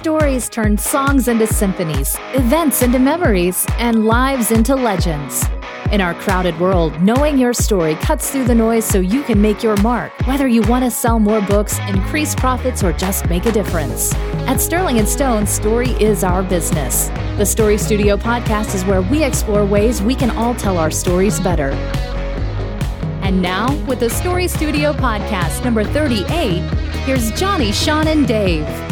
stories turn songs into symphonies, events into memories, and lives into legends. In our crowded world, knowing your story cuts through the noise so you can make your mark, whether you want to sell more books, increase profits, or just make a difference. At Sterling and Stone, story is our business. The Story Studio podcast is where we explore ways we can all tell our stories better. And now, with the Story Studio podcast number 38, here's Johnny, Sean, and Dave.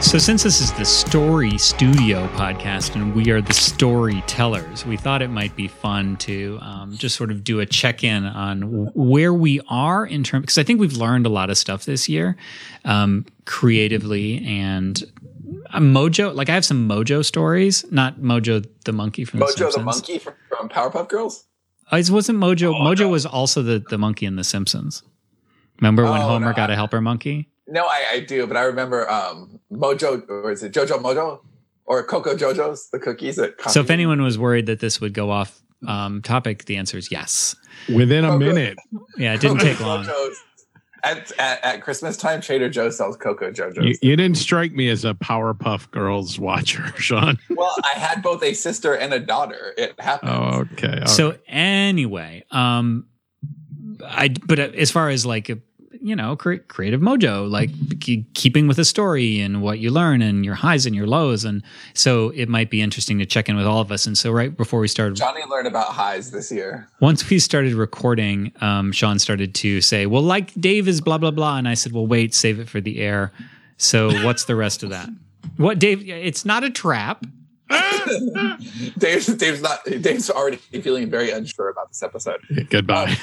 So, since this is the Story Studio podcast and we are the storytellers, we thought it might be fun to um, just sort of do a check in on where we are in terms, because I think we've learned a lot of stuff this year um, creatively and uh, Mojo. Like, I have some Mojo stories, not Mojo the monkey from Mojo the, the monkey from, from Powerpuff Girls? Oh, it wasn't Mojo. Oh, Mojo no. was also the, the monkey in The Simpsons. Remember when oh, Homer no, got I, a helper monkey? No, I, I do, but I remember um, Mojo, or is it Jojo Mojo? Or Coco Jojo's, the cookies that So if anyone was worried that this would go off um, topic, the answer is yes. Within a Coco, minute. Yeah, it didn't take long. At, at, at, Christmas time, Trader Joe sells Coco Jojo's. You, you, didn't strike me as a Powerpuff Girls watcher, Sean. well, I had both a sister and a daughter. It happened. Oh, okay. All so right. anyway, um, I but as far as like you know, cre- creative mojo, like keeping with a story and what you learn and your highs and your lows. And so it might be interesting to check in with all of us. And so right before we started, Johnny learned about highs this year. Once we started recording, um, Sean started to say, well, like Dave is blah, blah, blah. And I said, well, wait, save it for the air. So what's the rest of that? What Dave, it's not a trap. Dave's, Dave's not. Dave's already feeling very unsure about this episode. Goodbye.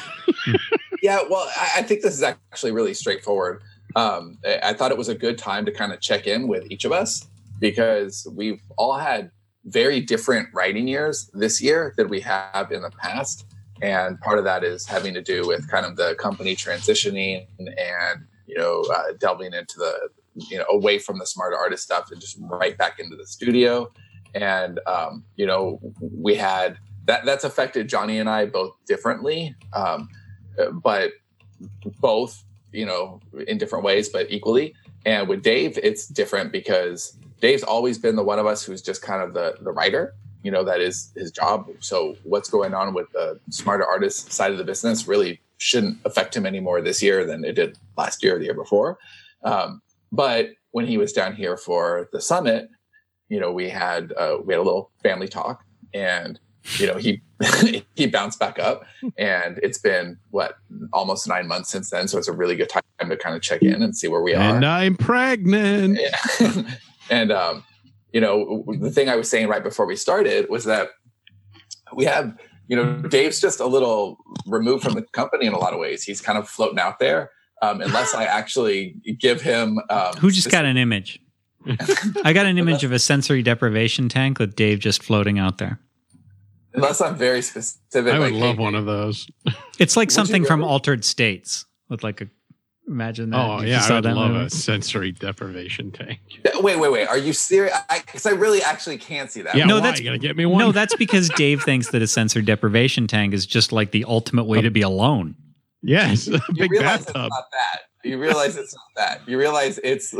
Um, yeah, well, I, I, think this is actually really straightforward. Um, I, thought it was a good time to kind of check in with each of us because we've all had very different writing years this year than we have in the past, and part of that is having to do with kind of the company transitioning and you know uh, delving into the you know away from the smart artist stuff and just right back into the studio. And um, you know we had that that's affected johnny and i both differently. Um, but both you know in different ways but equally. And with dave it's different because dave's always been the one of us who's just kind of the the writer you know that is his job. So what's going on with the smarter artist side of the business really shouldn't affect him any more this year than it did last year or the year before. Um, but when he was down here for the summit you know, we had uh, we had a little family talk, and you know, he he bounced back up, and it's been what almost nine months since then. So it's a really good time to kind of check in and see where we are. And I'm pregnant. Yeah. and um, you know, the thing I was saying right before we started was that we have, you know, Dave's just a little removed from the company in a lot of ways. He's kind of floating out there. Um, unless I actually give him. Um, Who just got an image? I got an image of a sensory deprivation tank with Dave just floating out there. Unless I'm very specific. I would like, love hey, one of those. It's like something from Altered States with like a imagine that. Oh yeah, I would love movie. a sensory deprivation tank. Wait, wait, wait. Are you serious? Because I, I, really actually can't see that. Yeah, no, why? that's you gotta get me one. No, that's because Dave thinks that a sensory deprivation tank is just like the ultimate way to be alone. Yes, you, you big bathtub. It's not that. You realize it's not that. You realize it's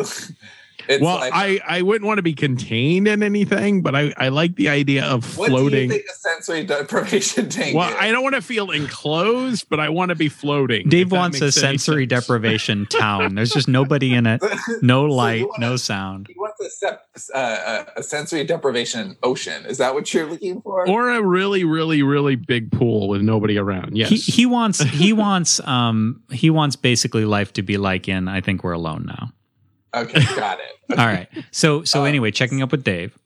it's well, like, I, I wouldn't want to be contained in anything, but I, I like the idea of floating. What do you think a sensory deprivation tank Well, is? I don't want to feel enclosed, but I want to be floating. Dave wants a sensory deprivation town. There's just nobody in it, no light, so no sound. He wants a, sep- uh, a sensory deprivation ocean. Is that what you're looking for? Or a really, really, really big pool with nobody around. Yes. He, he wants he wants um he wants basically life to be like in I think we're alone now. Okay, got it. All right. So so um, anyway, checking up with Dave.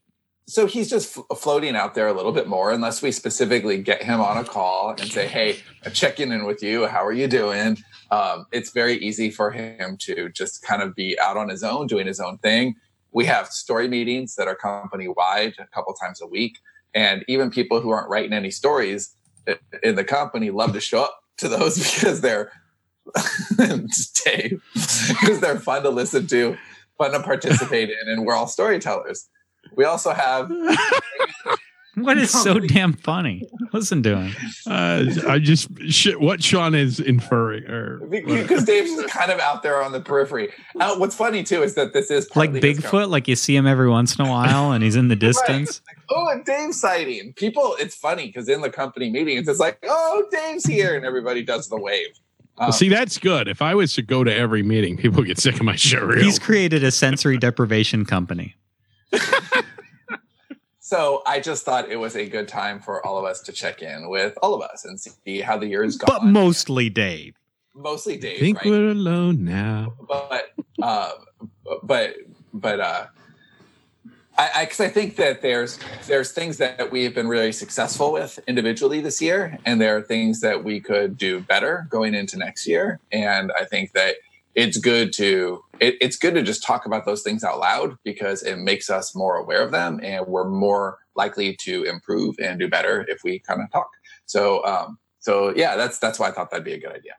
So he's just f- floating out there a little bit more, unless we specifically get him on a call and say, "Hey, I'm checking in with you. How are you doing?" Um, it's very easy for him to just kind of be out on his own, doing his own thing. We have story meetings that are company wide, a couple times a week, and even people who aren't writing any stories in the company love to show up to those because they're Dave, because they're fun to listen to, fun to participate in, and we're all storytellers. We also have. what is so damn funny? Listen to him. Uh, I just shit what Sean is inferring, or because Dave's just kind of out there on the periphery. Uh, what's funny too is that this is Like Bigfoot, like you see him every once in a while and he's in the distance. oh, a Dave sighting. People, it's funny because in the company meetings, it's like, oh, Dave's here, and everybody does the wave. Um, Well, see, that's good. If I was to go to every meeting, people get sick of my show. Real. He's created a sensory deprivation company. so I just thought it was a good time for all of us to check in with all of us and see how the year's gone. But mostly Dave. mostly Dave, I think right? we're alone now. but uh, but but uh, I, I, cause I think that there's there's things that we have been really successful with individually this year, and there are things that we could do better going into next year. And I think that it's good to it, it's good to just talk about those things out loud because it makes us more aware of them, and we're more likely to improve and do better if we kind of talk. So um, so yeah, that's that's why I thought that'd be a good idea.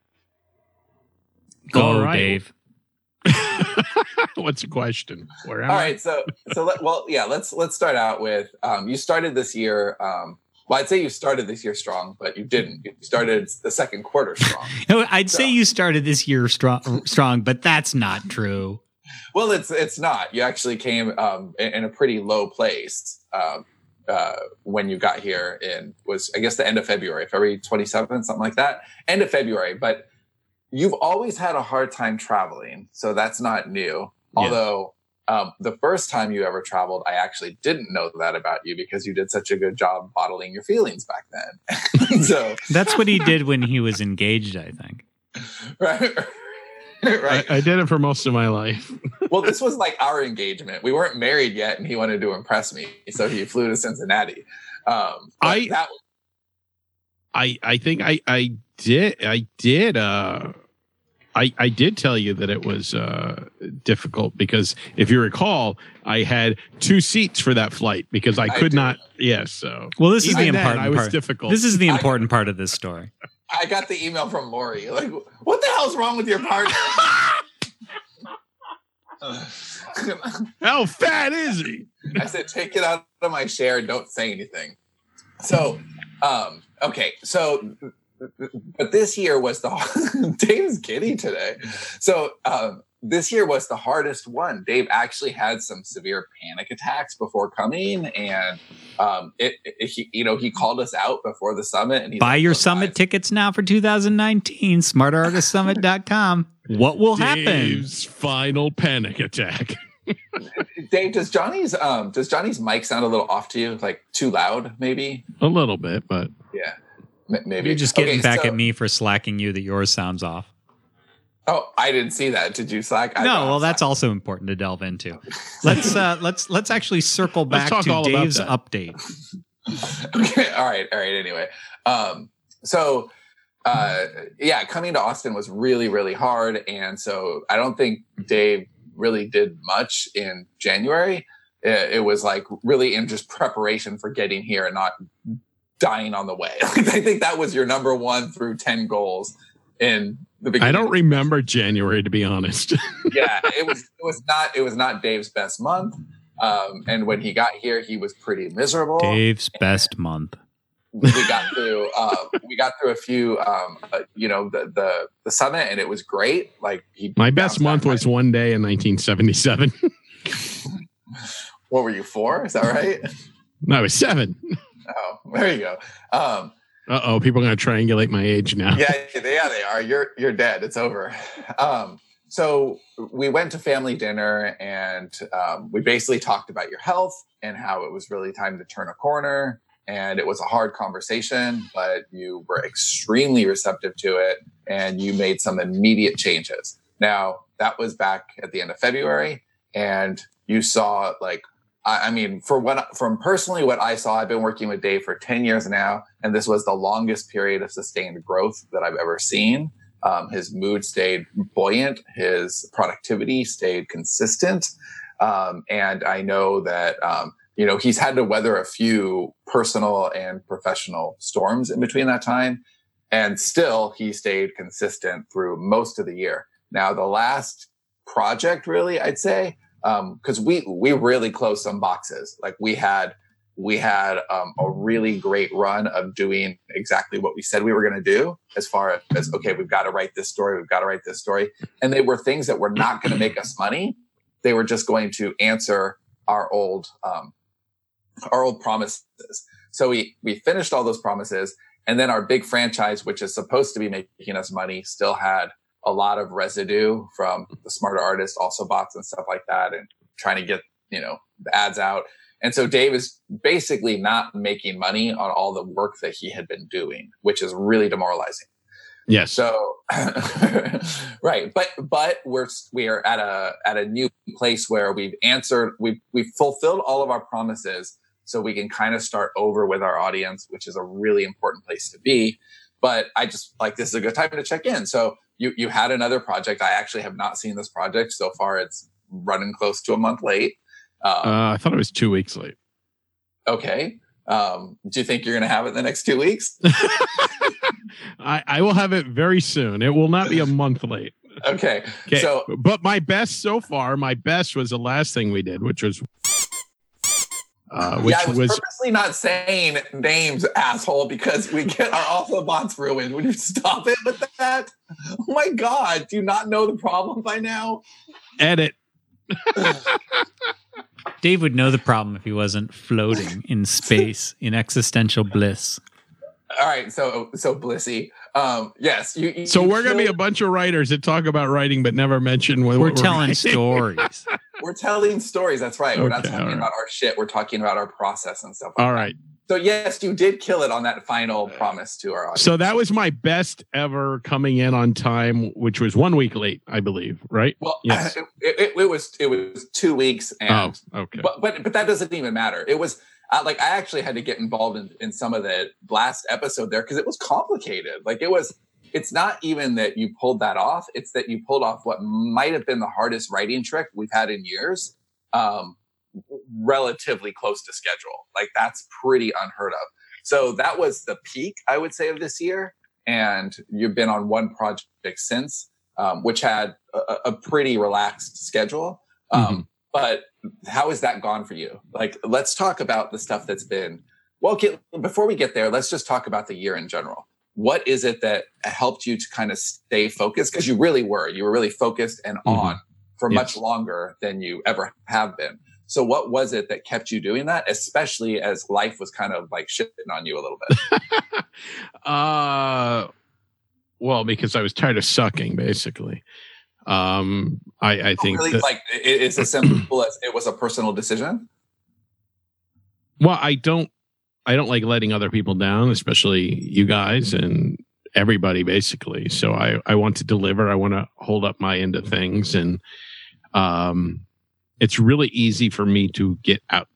Go, All right. Dave. What's the question? Where am All I? right, so so let, well, yeah, let's let's start out with um, you started this year. Um, well, I'd say you started this year strong, but you didn't. You started the second quarter strong. No, I'd say you started this year strong, strong, but that's not true. well, it's it's not. You actually came um, in, in a pretty low place um, uh, when you got here. In was I guess the end of February, February twenty seventh, something like that. End of February, but you've always had a hard time traveling, so that's not new. Yeah. Although um, the first time you ever traveled, I actually didn't know that about you because you did such a good job bottling your feelings back then. so That's what he did when he was engaged, I think. right, right. I, I did it for most of my life. well, this was like our engagement. We weren't married yet, and he wanted to impress me, so he flew to Cincinnati. Um, I- that, I I think I I did I did uh I I did tell you that it was uh difficult because if you recall I had two seats for that flight because I I could do. not yes so Well, this is Even the then, important I was part. difficult. This is the I- important part of this story. I got the email from Lori. Like, what the hell's wrong with your partner? how fat is he? I said, take it out of my share and don't say anything. So, um, okay. So, but this year was the Dave's giddy today. So, um, this year was the hardest one. Dave actually had some severe panic attacks before coming, and um, it, it- he, you know, he called us out before the summit. And he's Buy like, your "Look, summit guys, tickets now for 2019. SmartArtistSummit.com. What will happen? Dave's final panic attack. Dave, does Johnny's um, does Johnny's mic sound a little off to you? Like too loud, maybe? A little bit, but Yeah, M- maybe. You're just getting Okay, back so- at me for slacking you that yours sounds off. Oh, I didn't see that. Did you slack? I no, thought I well, that's also important to delve into. Let's uh, let's let's actually circle back to all Dave's update. okay. All right. All right. Anyway, um, so uh, yeah, coming to Austin was really, really hard, and so I don't think Dave really did much in January. It, it was like really in just preparation for getting here and not dying on the way. I think that was your number one through ten goals in the beginning. I don't remember January to be honest. yeah, it was it was not it was not Dave's best month. Um, and when he got here, he was pretty miserable. Dave's best month. We got through uh, we got through a few, um, uh, you know, the, the the summit, and it was great. Like he, My best month back was one day in 1977. What were you four? Is that right? no, I was seven. Oh, there you go. Um, Uh oh, people are going to triangulate my age now. yeah, yeah, they are. You're you're dead. It's over. Um, so we went to family dinner, and um, we basically talked about your health and how it was really time to turn a corner. And it was a hard conversation, but you were extremely receptive to it, and you made some immediate changes. Now that was back at the end of February, and you saw like I I mean, for what from personally what I saw, I've been working with Dave for 10 years now, and this was the longest period of sustained growth that I've ever seen. Um, his mood stayed buoyant, his productivity stayed consistent. Um, and I know that, um, you know, he's had to weather a few personal and professional storms in between that time. And still, he stayed consistent through most of the year. Now, the last project, really, I'd say, because we we really closed some boxes. Like we had we had um, a really great run of doing exactly what we said we were going to do as far as okay we've got to write this story we've got to write this story. And they were things that were not going to make us money. They were just going to answer our old um, our old promises. So we we finished all those promises and then our big franchise which is supposed to be making us money still had a lot of residue from the smarter artist also boughts and stuff like that and trying to get you know the ads out and so Dave is basically not making money on all the work that he had been doing, which is really demoralizing. Yes. So right, but but we're we are at a at a new place where we've answered we've we've fulfilled all of our promises, so we can kind of start over with our audience, which is a really important place to be. But I just like this is a good time to check in. So you you had another project. I actually have not seen this project so far. It's running close to a month late. Um, uh, I thought it was two weeks late. Okay. Um, do you think you're going to have it in the next two weeks? I, I will have it very soon. It will not be a month late. Okay. okay. So, but my best so far, my best was the last thing we did, which was uh, which yeah, I was, was, purposely not saying names, asshole, because we get our also boughts ruined. Would you stop it with that? Oh my god, do you not know the problem by now? Edit. Dave would know the problem if he wasn't floating in space in existential bliss. All right, so so Blissy, um, yes. You, you so we're gonna be a bunch of writers that talk about writing but never mention when we're, we're telling stories. we're telling stories. That's right. Okay, we're not talking right. about our shit. We're talking about our process and stuff. Like all right. That. So yes, you did kill it on that final promise to our audience. So that was my best ever coming in on time, which was one week late, I believe. Right? Well, yes. it, it, it was it was two weeks, and oh, okay. But but but that doesn't even matter. It was uh, like I actually had to get involved in, in some of the last episode there because it was complicated. Like it was. It's not even that you pulled that off; it's that you pulled off what might have been the hardest writing trick we've had in years. Um, relatively close to schedule. Like that's pretty unheard of. So that was the peak, I would say, of this year. And you've been on one project since, um, which had a, a, pretty relaxed schedule. Um, mm-hmm. But how has that gone for you? Like, let's talk about the stuff that's been. Well, get, before we get there, let's just talk about the year in general. What is it that helped you to kind of stay focused? Because you really were. You were really focused and mm-hmm. on for yes. much longer than you ever have been. So what was it that kept you doing that, especially as life was kind of like shitting on you a little bit? uh, well, because I was tired of sucking, basically. Um, I, I think really, that, like it's as simple as it was a personal decision. Well, I don't, I don't like letting other people down, especially you guys and everybody, basically. So I, I want to deliver. I want to hold up my end of things, and um, it's really easy for me to get out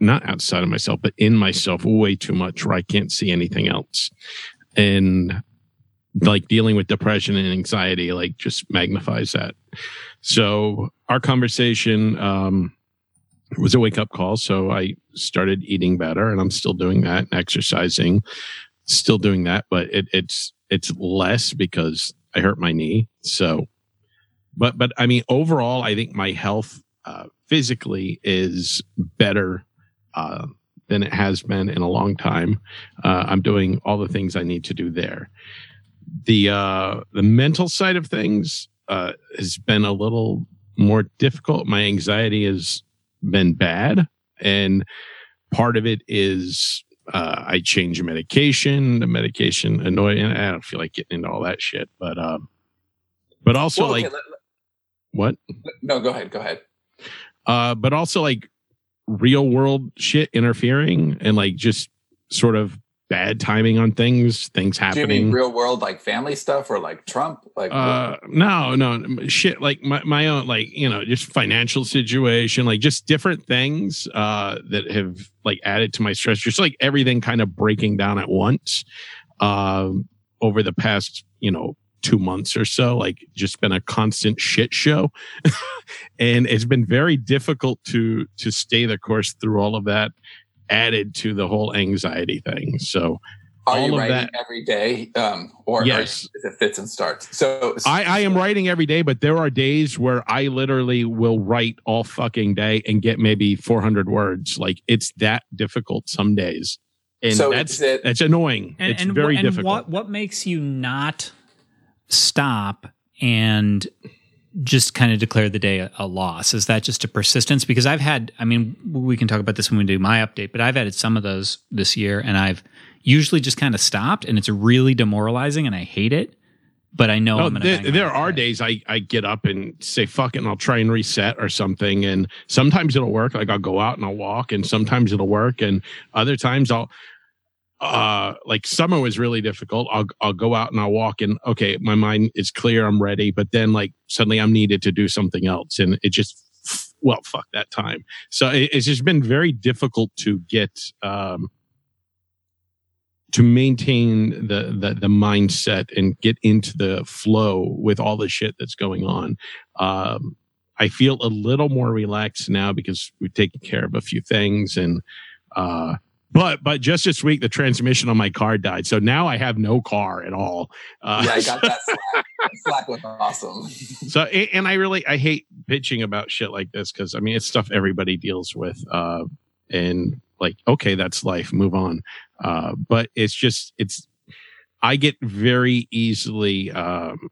not outside of myself but in myself way too much where i can't see anything else and like dealing with depression and anxiety like just magnifies that so our conversation um was a wake up call so i started eating better and i'm still doing that and exercising still doing that but it, it's it's less because i hurt my knee so but but i mean overall i think my health uh, physically is better uh, than it has been in a long time. Uh, I'm doing all the things I need to do there. The uh, the mental side of things uh, has been a little more difficult. My anxiety has been bad, and part of it is uh, I change medication. The medication annoying. I don't feel like getting into all that shit, but um, but also well, okay, like let, let, what? No, go ahead. Go ahead uh, but also like real world shit interfering and like just sort of bad timing on things, things happening. real world like family stuff or like Trump? Like uh, no, no shit. Like my, my own like you know just financial situation, like just different things uh, that have like added to my stress. Just like everything kind of breaking down at once uh, over the past you know two months or so, like just been a constant shit show. and it's been very difficult to to stay the course through all of that, added to the whole anxiety thing. So Are all you of writing that. every day, um, or, or Yes. is it fits and starts? So I, I am writing every day, but there are days where I literally will write all fucking day and get maybe 400 words. Like it's that difficult some days. And So that's, it- that's annoying. And, it's and, very and difficult. What what makes you not stop and just kind of declare the day a, a loss? Is that just a persistence? Because I've had, I mean, we can talk about this when we do my update, but I've had some of those this year, and I've usually just kind of stopped, and it's really demoralizing, and I hate it. But I know oh, No, gonna there, there are days I, I get up and say fuck it and I'll try and reset or something and sometimes it'll work like I'll go out and I'll walk and sometimes it'll work and other times I'll uh like summer was really difficult I'll I'll go out and I'll walk and okay my mind is clear I'm ready but then like suddenly I'm needed to do something else and it just well fuck that time so it, it's just been very difficult to get um to maintain the, the the mindset and get into the flow with all the shit that's going on. Um, I feel a little more relaxed now because we've taken care of a few things and uh but but just this week the transmission on my car died so now i have no car at all uh, yeah, I got that slack. slack was awesome. so and i really i hate bitching about shit like this because i mean it's stuff everybody deals with uh and like okay that's life move on uh but it's just it's i get very easily um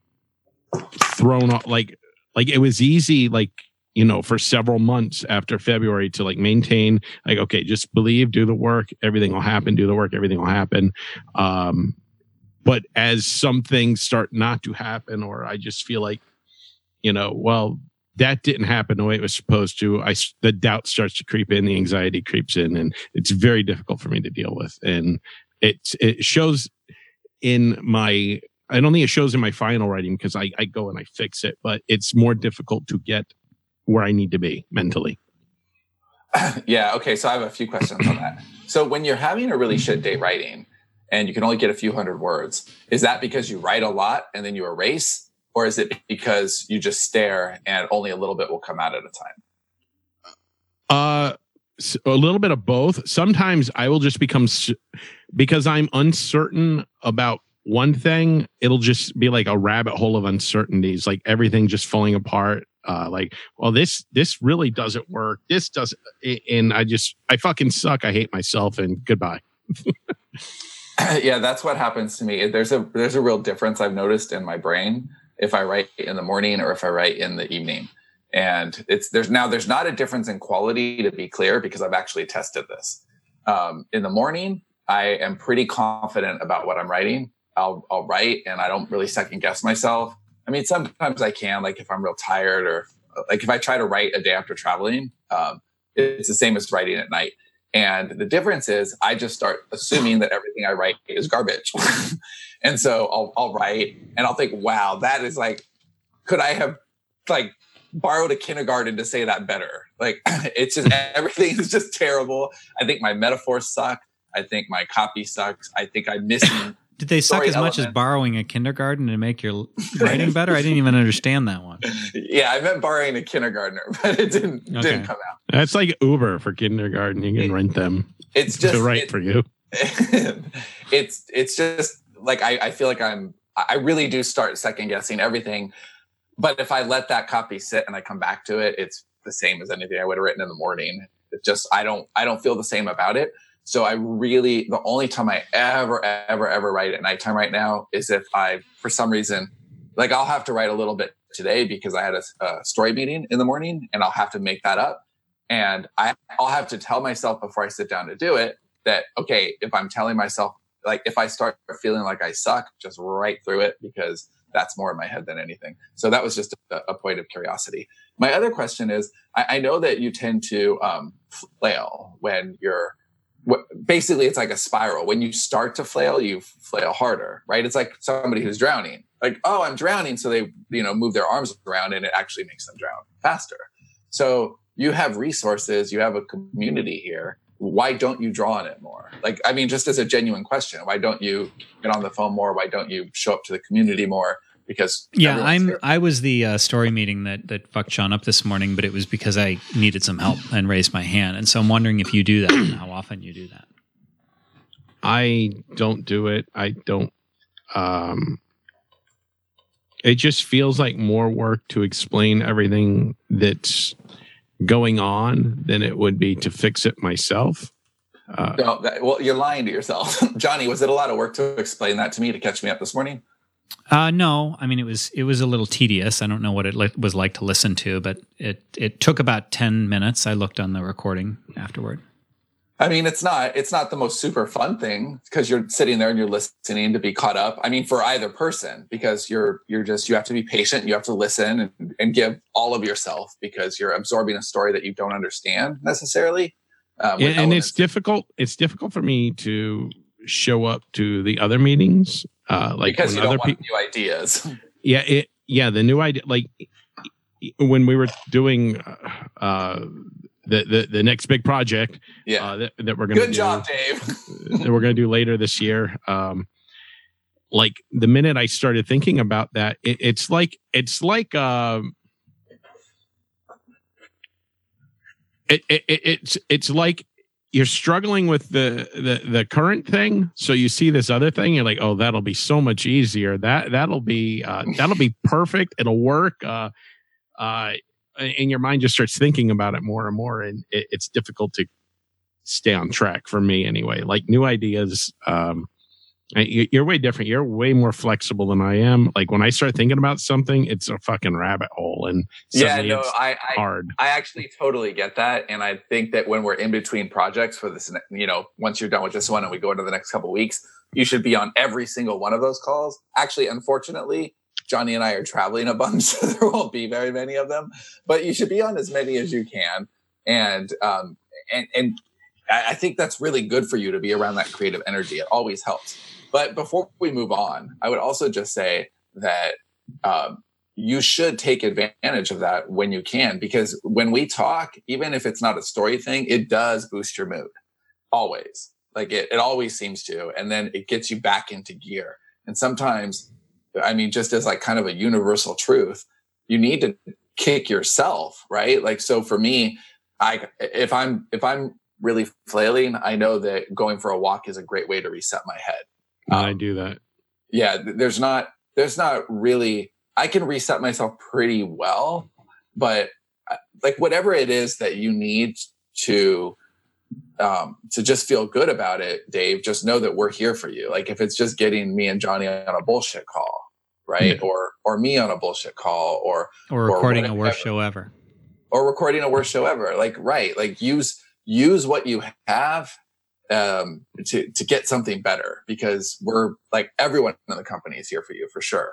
thrown off like like it was easy like you know for several months after february to like maintain like okay just believe do the work everything will happen do the work everything will happen. Um but as some things start not to happen or i just feel like you know well that didn't happen the way it was supposed to I the doubt starts to creep in the anxiety creeps in and it's very difficult for me to deal with. And it it shows in my i don't think it shows in my final writing because i i go and i fix it but it's more difficult to get where i need to be mentally yeah. Okay. So I have a few questions on that. So when you're having a really shit day writing and you can only get a few hundred words, is that because you write a lot and then you erase? Or is it because you just stare and only a little bit will come out at a time? Uh, a little bit of both. Sometimes I will just become because I'm uncertain about one thing. It'll just be like a rabbit hole of uncertainties, like everything just falling apart. Uh, like, well, this this really doesn't work. This doesn't, and I just I fucking suck. I hate myself, and goodbye. yeah, that's what happens to me. There's a there's a real difference I've noticed in my brain if I write in the morning or if I write in the evening. And it's there's now there's not a difference in quality to be clear because I've actually tested this. Um, in the morning, I am pretty confident about what I'm writing. I'll I'll write and I don't really second guess myself. I mean, sometimes I can, like if I'm real tired or like if I try to write a day after traveling, um, it's the same as writing at night. And the difference is I just start assuming that everything I write is garbage. and so I'll, I'll write and I'll think, wow, that is like, could I have like borrowed a kindergarten to say that better? Like it's just, everything is just terrible. I think my metaphors suck. I think my copy sucks. I think I'm missing. Did they suck story as much as borrowing a kindergarten to make your writing better? I didn't even understand that one. yeah, I meant borrowing a kindergartner, but it didn't, Okay. didn't come out. That's like Uber for kindergarten. You can rent them It's just, to write it- for you. it's it's just like I, I feel like I'm I really do start second guessing everything. But if I let that copy sit and I come back to it, it's the same as anything I would have written in the morning. It just I don't I don't feel the same about it. So I really the only time I ever ever ever write at nighttime right now is if I for some reason like I'll have to write a little bit today because I had a, a story meeting in the morning and I'll have to make that up. And I, I'll have to tell myself before I sit down to do it that, okay, if I'm telling myself, like if I start feeling like I suck, just write through it because that's more in my head than anything. So that was just a, a point of curiosity. My other question is, I, I know that you tend to um, flail when you're, basically it's like a spiral. When you start to flail, you flail harder, right? It's like somebody who's drowning. Like, oh, I'm drowning. So they, you know, move their arms around and it actually makes them drown faster. So you have resources, you have a community here. Why don't you draw on it more? Like, I mean, just as a genuine question, why don't you get on the phone more? Why don't you show up to the community more? Because Yeah, I'm. here. I was the uh, story meeting that that fucked Sean up this morning, but it was because I needed some help and raised my hand, and so I'm wondering if you do that and how often you do that. I don't do it. I don't. Um, it just feels like more work to explain everything that's going on than it would be to fix it myself. Uh, no, that, well, you're lying to yourself, Johnny. Was it a lot of work to explain that to me to catch me up this morning? Uh, no, I mean it was it was a little tedious. I don't know what it li- was like to listen to, but it it took about ten minutes. I looked on the recording afterward. I mean, it's not it's not the most super fun thing because you're sitting there and you're listening to be caught up. I mean, for either person, because you're you're just you have to be patient. You have to listen and, and give all of yourself because you're absorbing a story that you don't understand necessarily. Um, yeah, and it's difficult. It's difficult for me to show up to the other meetings, uh, like because you don't want pe- new ideas. Yeah, it. Yeah, the new idea. Like when we were doing uh, the, the the next big project. Yeah, uh, that, that, we're gonna. Good do, job, Dave. that we're gonna do later this year. Um, like the minute I started thinking about that, it, it's like it's like um, it, it, it's it's like you're struggling with the, the the current thing. So you see this other thing you're like oh that'll be so much easier. That that'll be uh, that'll be perfect. It'll work. Uh, uh, and your mind just starts thinking about it more and more and it, it's difficult to stay on track for me anyway. Like new ideas um you're way different you're way more flexible than i am like when i start thinking about something it's a fucking rabbit hole and yeah no i I, hard. I actually totally get that and i think that when we're in between projects for this you know once you're done with this one and we go into the next couple weeks you should be on every single one of those calls actually unfortunately Johnny and I are traveling a bunch, so there won't be very many of them. But you should be on as many as you can, and um, and and I think that's really good for you to be around that creative energy. It always helps. But before we move on, I would also just say that um, you should take advantage of that when you can, because when we talk, even if it's not a story thing, it does boost your mood. Always, like it, it always seems to, and then it gets you back into gear. And sometimes I mean, just as like kind of a universal truth, you need to kick yourself, right? Like, so for me, I, if I'm, if I'm really flailing, I know that going for a walk is a great way to reset my head. Um, I do that. Yeah. There's not, there's not really, I can reset myself pretty well, but uh, like whatever it is that you need to, um, to just feel good about it, Dave, just know that we're here for you. Like if it's just getting me and Johnny on a bullshit call, right? Or or me on a bullshit call, or or recording or a worst show ever, or recording a worst show ever. Like right, like use use what you have um, to to get something better because we're like everyone in the company is here for you for sure.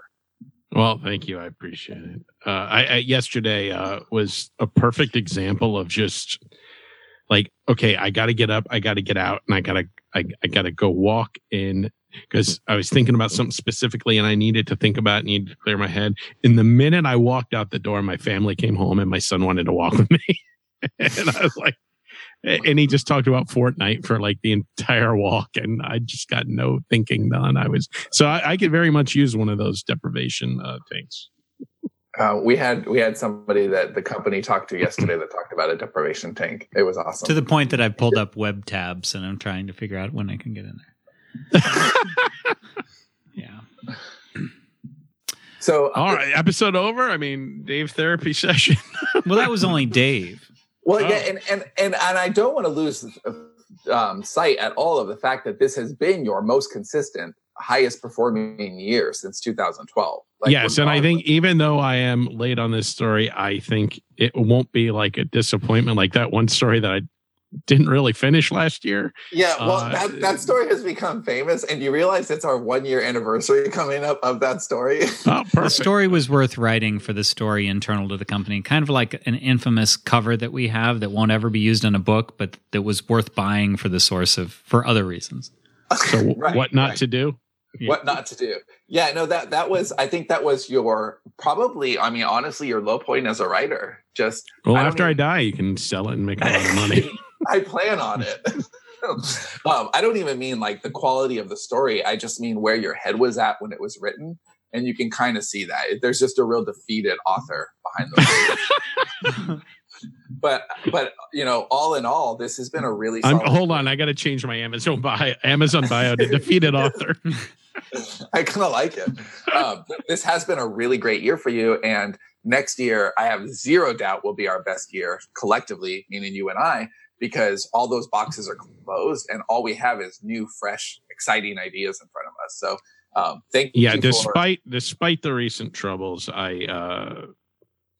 Well, thank you. I appreciate it. Uh, I, I yesterday uh, was a perfect example of just like okay, I got to get up, I got to get out, and I gotta I, I gotta go walk in because I was thinking about something specifically and I needed to think about it, needed to clear my head. In the minute I walked out the door, my family came home and my son wanted to walk with me. and I was like, and he just talked about Fortnite for like the entire walk, and I just got no thinking done. I was so I, I could very much use one of those deprivation uh, tanks. Uh, we had we had somebody that the company talked to yesterday that talked about a deprivation tank. It was awesome to the point that I've pulled up web tabs and I'm trying to figure out when I can get in there. yeah. So, all right, episode over. I mean, Dave therapy session. well, that was only Dave. Well, oh. yeah, and, and and and I don't want to lose um, sight at all of the fact that this has been your most consistent, highest performing year since 2012. Like, yes, and I think even though I am late on this story, I think it won't be like a disappointment like that one story that I didn't really finish last year. Yeah, well, uh, that, that story has become famous, and you realize it's our one year anniversary coming up of that story. Oh, the story was worth writing for the story internal to the company, kind of like an infamous cover that we have that won't ever be used in a book, but that was worth buying for the source of for other reasons. So, right, what not right. to do? Yeah. What not to do? Yeah, no that that was. I think that was your probably. I mean, honestly, your low point as a writer. Just well, I after I die, you can sell it and make a lot of money. I plan on it. um, I don't even mean like the quality of the story. I just mean where your head was at when it was written. And you can kind of see that. There's just a real defeated author behind the but but you know, all in all, this has been a really. I'm, hold on, I got to change my Amazon bio, Amazon bio to defeated author. I kind of like it. Um, this has been a really great year for you, and next year I have zero doubt will be our best year collectively, meaning you and I, because all those boxes are closed, and all we have is new, fresh, exciting ideas in front of us. So um, thank yeah, you. Yeah, despite for- despite the recent troubles, I uh,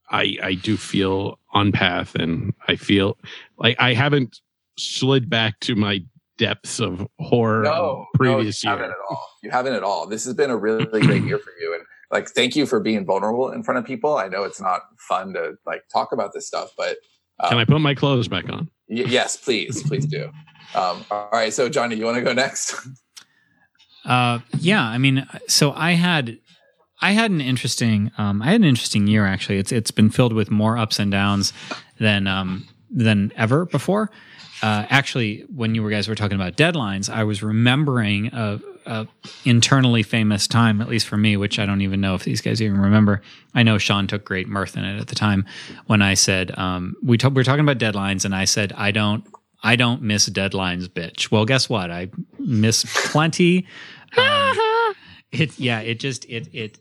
I I do feel on path, and I feel like I haven't slid back to my depths of horror no, previous no, you year. Haven't at all. You haven't at all. This has been a really, really great year for you, and like thank you for being vulnerable in front of people. I know it's not fun to like talk about this stuff, but um, can I put my clothes back on? Y- yes, please, please do. Um, all right, so Johnny, you want to go next? Uh, yeah, I mean, so I had I had an interesting um, I had an interesting year actually. It's it's been filled with more ups and downs than um, than ever before. Uh, actually, when you guys were talking about deadlines, I was remembering a, a, internally famous time, at least for me, which I don't even know if these guys even remember. I know Sean took great mirth in it at the time when I said um, we, t- we were talking about deadlines, and I said I don't I don't miss deadlines, bitch. Well, guess what? I miss plenty. Um, it yeah, it just it it.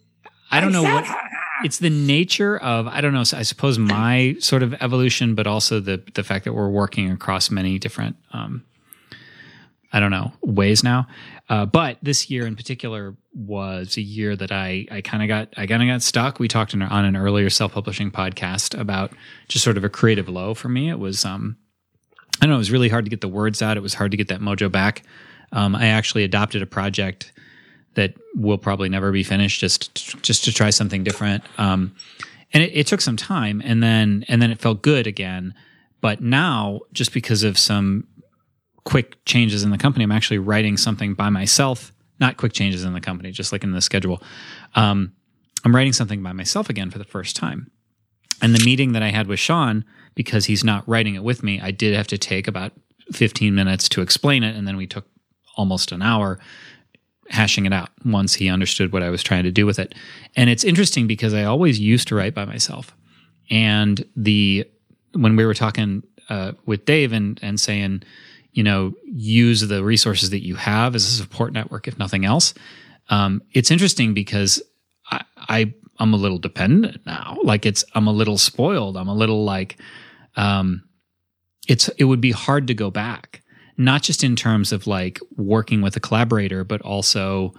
I don't know what it's the nature of I don't know. I suppose my sort of evolution, but also the the fact that we're working across many different. Um, I don't know ways now, uh, but this year in particular was a year that I I kind of got I kind of got stuck. We talked in, on an earlier self publishing podcast about just sort of a creative low for me. It was um I don't know it was really hard to get the words out. It was hard to get that mojo back. Um, I actually adopted a project that will probably never be finished just just to try something different. Um, and it, it, took some time, and then and then it felt good again. But now, just because of some quick changes in the company, I'm actually writing something by myself. Not quick changes in the company, just like in the schedule. Um, I'm writing something by myself again for the first time. And the meeting that I had with Sean, because he's not writing it with me, I did have to take about 15 minutes to explain it, and then we took almost an hour hashing it out once he understood what I was trying to do with it. And it's interesting because I always used to write by myself. And the when we were talking uh, with Dave and and saying, you know, use the resources that you have as a support network, if nothing else. Um, it's interesting because I, I I'm a little dependent now. Like it's I'm a little spoiled. I'm a little like um, it's it would be hard to go back not just in terms of like working with a collaborator, but also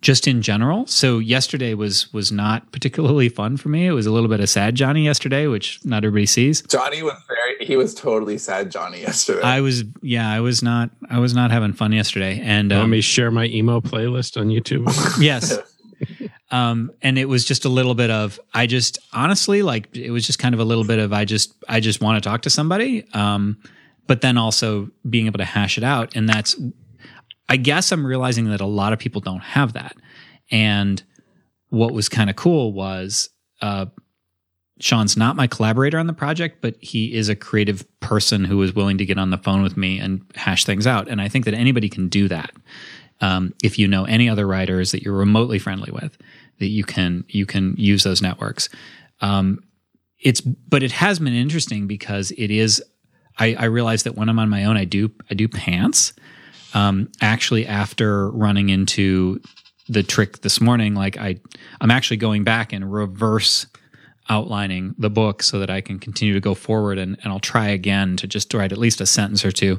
just in general. So yesterday was was not particularly fun for me. It was a little bit of sad Johnny yesterday, which not everybody sees. Johnny was very he was totally sad Johnny yesterday. I was yeah, I was not I was not having fun yesterday. And um, let me share my emo playlist on YouTube. yes. um and it was just a little bit of I just honestly like it was just kind of a little bit of I just I just want to talk to somebody. Um but then also being able to hash it out. And that's, I guess I'm realizing that a lot of people don't have that. And what was kind of cool was, uh, Sean's not my collaborator on the project, but he is a creative person who is willing to get on the phone with me and hash things out. And I think that anybody can do that. Um, if you know any other writers that you're remotely friendly with, that you can you can use those networks. Um, it's but it has been interesting because it is I, I realize that when I'm on my own, I do I do pants. Um, actually, after running into the trick this morning, like I I'm actually going back and reverse outlining the book so that I can continue to go forward and, and I'll try again to just write at least a sentence or two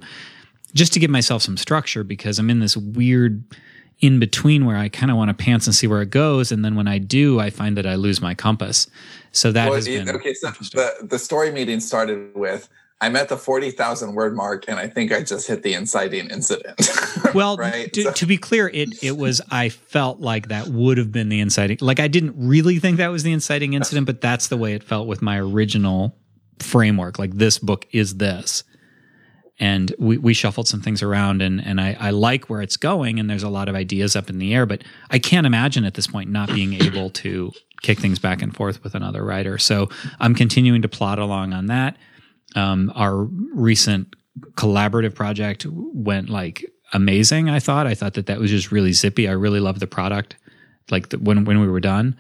just to give myself some structure because I'm in this weird in between where I kind of want to pants and see where it goes, and then when I do, I find that I lose my compass. So that well, has been okay. So the the story meeting started with I'm at the 40,000 word mark and I think I just hit the inciting incident. well, right? to, so. to, be clear, it it was I felt like that would have been the inciting. Like I didn't really think that was the inciting incident, but that's the way it felt with my original framework. Like this book is this. And we, we shuffled some things around and, and I, I like where it's going and there's a lot of ideas up in the air, but I can't imagine at this point not being able to kick things back and forth with another writer. So I'm continuing to plot along on that um, our recent collaborative project went like amazing. I thought. I thought that that was just really zippy. I really loved the product, like the, when when we were done.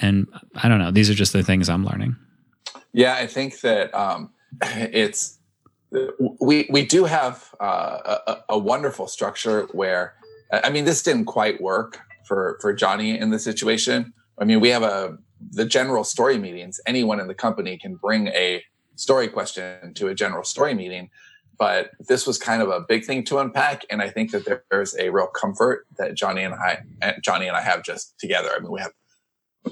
And I don't know. These are just the things I'm learning. Yeah, I think that um, it's we we do have uh, a, a wonderful structure where I mean this didn't quite work for for Johnny in the situation. I mean we have a the general story meetings. Anyone in the company can bring a story question to a general story meeting, but this was kind of a big thing to unpack, and I think that there's a real comfort that Johnny and I Johnny and I have just together. I mean we have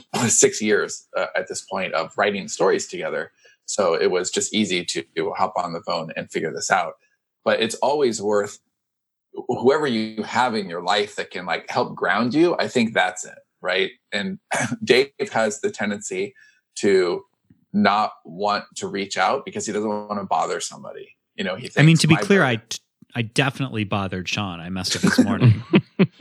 six years uh, at this point of writing stories together. So it was just easy to hop on the phone and figure this out. But it's always worth whoever you have in your life that can like help ground you. I think that's it. Right. And Dave has the tendency to not want to reach out because he doesn't want to bother somebody. You know, he I mean, to be clear, I I definitely bothered Sean. I messed up this morning.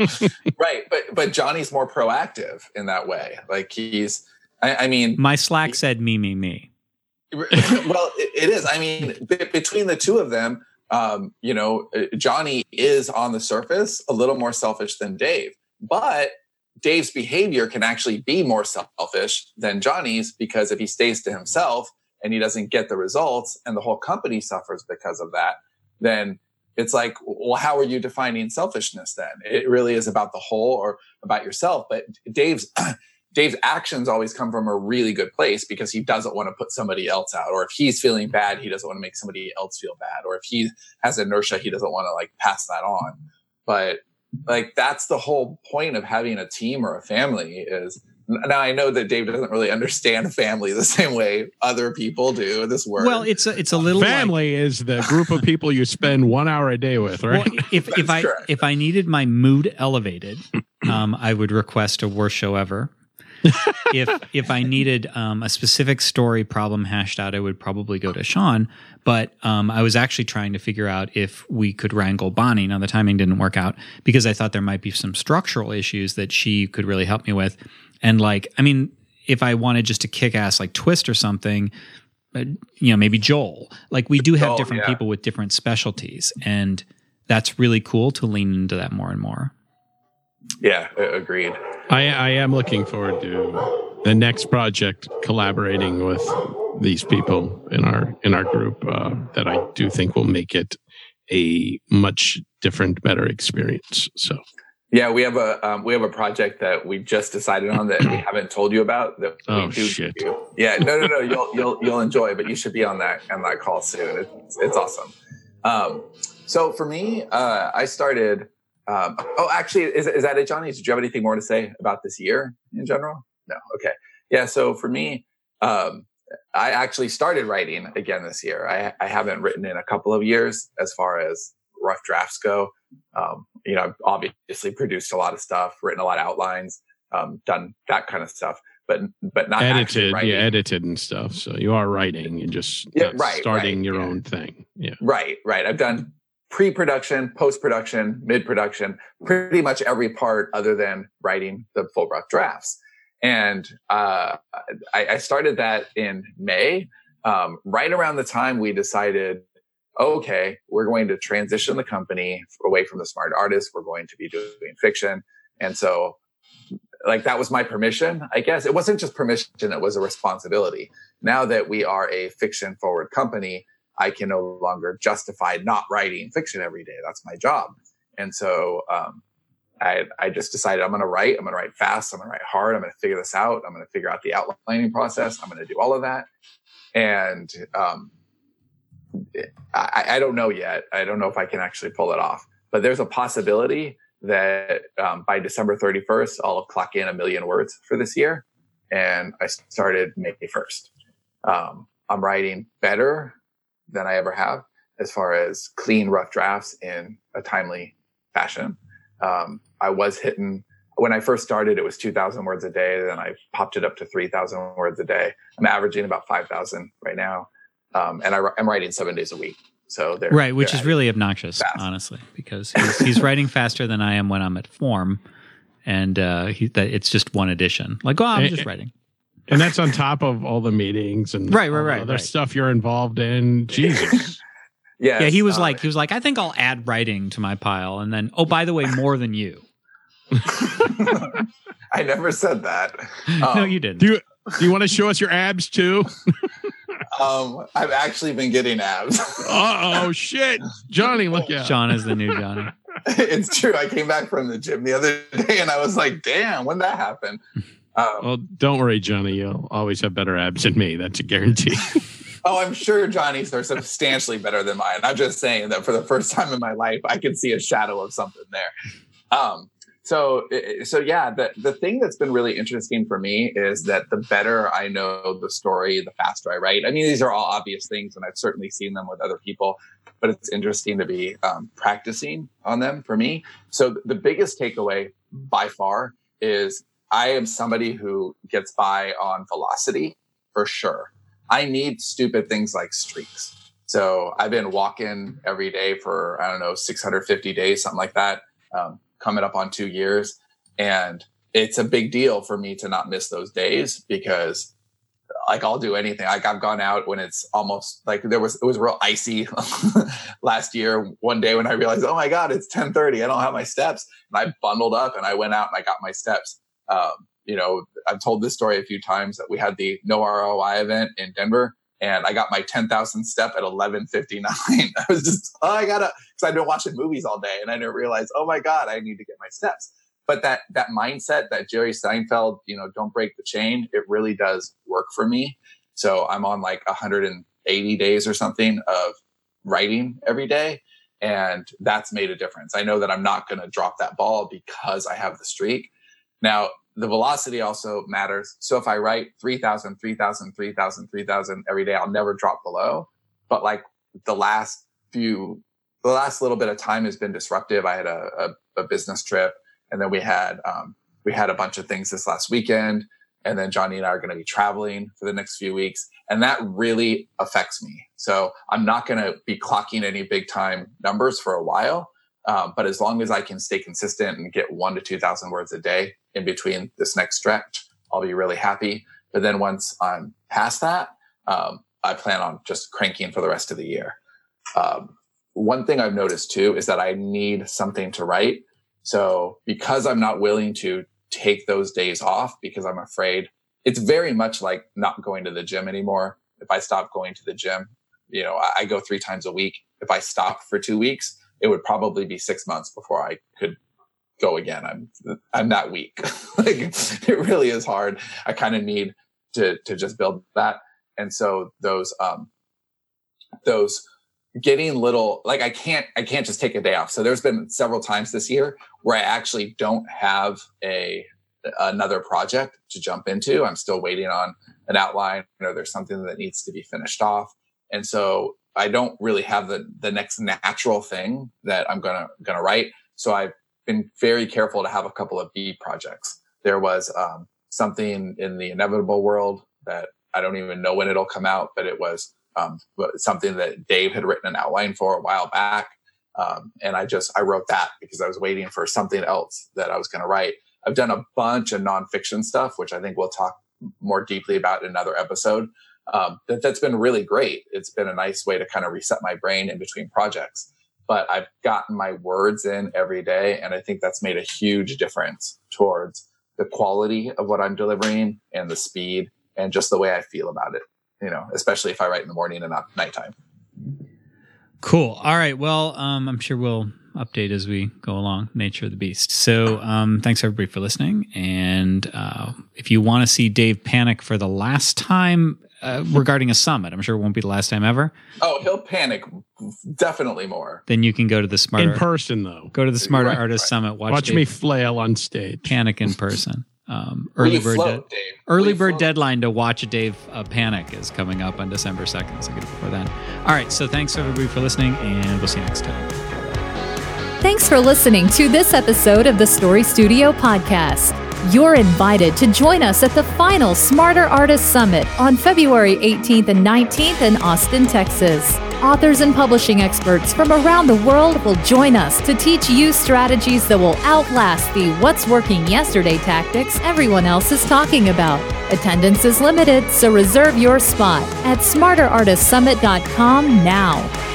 right, but but Johnny's more proactive in that way. Like he's, I, I mean, my Slack he, said me, me, me. well, it, it is. I mean, b- between the two of them, um, you know, uh, Johnny is on the surface a little more selfish than Dave, but Dave's behavior can actually be more selfish than Johnny's because if he stays to himself and he doesn't get the results and the whole company suffers because of that, then it's like, well, how are you defining selfishness then? It really is about the whole or about yourself. But Dave's Dave's actions always come from a really good place because he doesn't want to put somebody else out. Or if he's feeling bad, he doesn't want to make somebody else feel bad. Or if he has inertia, he doesn't want to like pass that on. But like that's the whole point of having a team or a family is now I know that Dave doesn't really understand family the same way other people do. This word. Well, it's a, it's a little family like, is the group of people you spend one hour a day with, right? Well, if if I correct. if I needed my mood elevated, um, I would request a worst show ever. If if I needed um, a specific story problem hashed out, I would probably go to Sean. But um, I was actually trying to figure out if we could wrangle Bonnie. Now the timing didn't work out because I thought there might be some structural issues that she could really help me with. And like, I mean, if I wanted just to kick ass like Twist or something, uh, you know, maybe Joel. Like we do have different yeah. people with different specialties, and that's really cool to lean into that more and more. Yeah, agreed. I, I am looking forward to the next project collaborating with these people in our in our group uh, that I do think will make it a much different, better experience. So yeah, we have a um, we have a project that we just decided on that we haven't told you about. That oh we do shit! Yeah, no, no, no. You'll you'll you'll enjoy, but you should be on that on that call soon. It's, it's awesome. Um, so for me, uh, I started. Um, oh, actually, is is that it, Johnny? Did you have anything more to say about this year in general? No. Okay. Yeah. So for me, um, I actually started writing again this year. I, I haven't written in a couple of years as far as rough drafts go. Um, you know, I've obviously produced a lot of stuff, written a lot of outlines, um, done that kind of stuff, but but not edited, yeah, edited and stuff. So you are writing and just yeah, right, starting right, your yeah. own thing. Yeah, right, right. I've done pre-production, post-production, mid-production, pretty much every part other than writing the full rough drafts. And uh, I, I, started that in May, um, right around the time we decided okay, we're going to transition the company away from the Smarter Artist. We're going to be doing fiction. And so like that was my permission, I guess. It wasn't just permission, it was a responsibility. Now that we are a fiction forward company, I can no longer justify not writing fiction every day. That's my job. And so um, I, I just decided I'm going to write. I'm going to write fast. I'm going to write hard. I'm going to figure this out. I'm going to figure out the outlining process. I'm going to do all of that. And um, I, I, don't know yet. I don't know if I can actually pull it off, but there's a possibility that um, by December 31st, I'll clock in a million words for this year. And I started May 1st. Um, I'm writing better than I ever have as far as clean, rough drafts in a timely fashion. Um, I was hitting, when I first started, it was 2,000 words a day. Then I popped it up to 3,000 words a day. I'm averaging about 5,000 right now um, and I, am writing seven days a week. So they're right, which they're is really obnoxious, fast. honestly, because he's, he's writing faster than I am when I'm at form, and uh, he, that it's just one edition. Like, oh, I'm just writing, and that's on top of all the meetings and right, right, right, other right. stuff you're involved in. Jesus. yeah, yeah. He was uh, like, he was like, I think I'll add writing to my pile, and then, oh, by the way, more than you. I never said that. Um, no, you didn't. Do you, Do you want to show us your abs too? um, I've actually been getting abs. oh shit, Johnny, look out! John is the new Johnny. it's true. I came back from the gym the other day and I was like, "Damn, when that happen?" Um, well, don't worry, Johnny. You'll always have better abs than me. That's a guarantee. oh, I'm sure Johnny's are substantially better than mine. I'm just saying that for the first time in my life, I can see a shadow of something there. Um, so so yeah the, the thing that's been really interesting for me is that the better i know the story the faster i write i mean these are all obvious things and i've certainly seen them with other people but it's interesting to be um, practicing on them for me so the biggest takeaway by far is i am somebody who gets by on velocity for sure i need stupid things like streaks so i've been walking every day for i don't know 650 days something like that um, coming up on two years. And it's a big deal for me to not miss those days because like I'll do anything. Like I've gone out when it's almost like there was it was real icy last year. One day when I realized, oh my god, it's ten thirty. I don't have my steps, and I bundled up and I went out and I got my steps. Um, you know, I've told this story a few times that we had the no ROI event in Denver, and I got my 10,000 step at 11:59. I was just oh I gotta because I've been watching movies all day and I didn't realize oh my god I need to get my steps. But that that mindset that Jerry Seinfeld you know don't break the chain it really does work for me. So I'm on like 180 days or something of writing every day. And that's made a difference. I know that I'm not going to drop that ball because I have the streak. Now, the velocity also matters. So if I write 3000, 3000, 3000, 3000 every day, I'll never drop below. But like the last few, the last little bit of time has been disruptive. I had a, a, a business trip and then we had, um, we had a bunch of things this last weekend. And then Johnny and I are going to be traveling for the next few weeks. And that really affects me. So I'm not going to be clocking any big time numbers for a while. Um, but as long as I can stay consistent and get one to 2,000 words a day in between this next stretch, I'll be really happy. But then once I'm past that, um, I plan on just cranking for the rest of the year. Um, one thing I've noticed too is that I need something to write. So because I'm not willing to take those days off because I'm afraid it's very much like not going to the gym anymore. If I stop going to the gym, you know, I, I go three times a week. If I stop for two weeks, it would probably be six months before I could go again. I'm I'm that weak. like it really is hard. I kind of need to to just build that. And so those um those getting little like I can't I can't just take a day off. So there's been several times this year where I actually don't have a another project to jump into. I'm still waiting on an outline or there's something that needs to be finished off. And so I don't really have the the next natural thing that I'm gonna gonna write. So I've been very careful to have a couple of B projects. There was um, something in the inevitable world that I don't even know when it'll come out, but it was um, something that Dave had written an outline for a while back. Um, and I just I wrote that because I was waiting for something else that I was going to write. I've done a bunch of nonfiction stuff, which I think we'll talk more deeply about in another episode um, that, that's been really great. It's been a nice way to kind of reset my brain in between projects. But I've gotten my words in every day, and I think that's made a huge difference towards the quality of what I'm delivering and the speed and just the way I feel about it. You know, especially if I write in the morning and not nighttime. Cool. All right. Well, um, I'm sure we'll update as we go along. Nature of the beast. So, um, thanks everybody for listening. And uh, if you want to see Dave panic for the last time, uh, regarding a summit. I'm sure it won't be the last time ever. Oh, he'll panic definitely more. Then you can go to the smarter in person though. Go to the Smarter right, Artist right. Summit. Watch, watch me flail on stage. Panic in person. Um, early bird, float, de- early bird float? deadline to watch Dave uh, panic is coming up on December second. So get it before then. All right. So thanks everybody for listening, and we'll see you next time. Thanks for listening to this episode of the Story Studio podcast. You're invited to join us at the final Smarter Artist Summit on February 18th and 19th in Austin, Texas. Authors and publishing experts from around the world will join us to teach you strategies that will outlast the what's working yesterday tactics everyone else is talking about. Attendance is limited, so reserve your spot at smarterartistsummit.com now.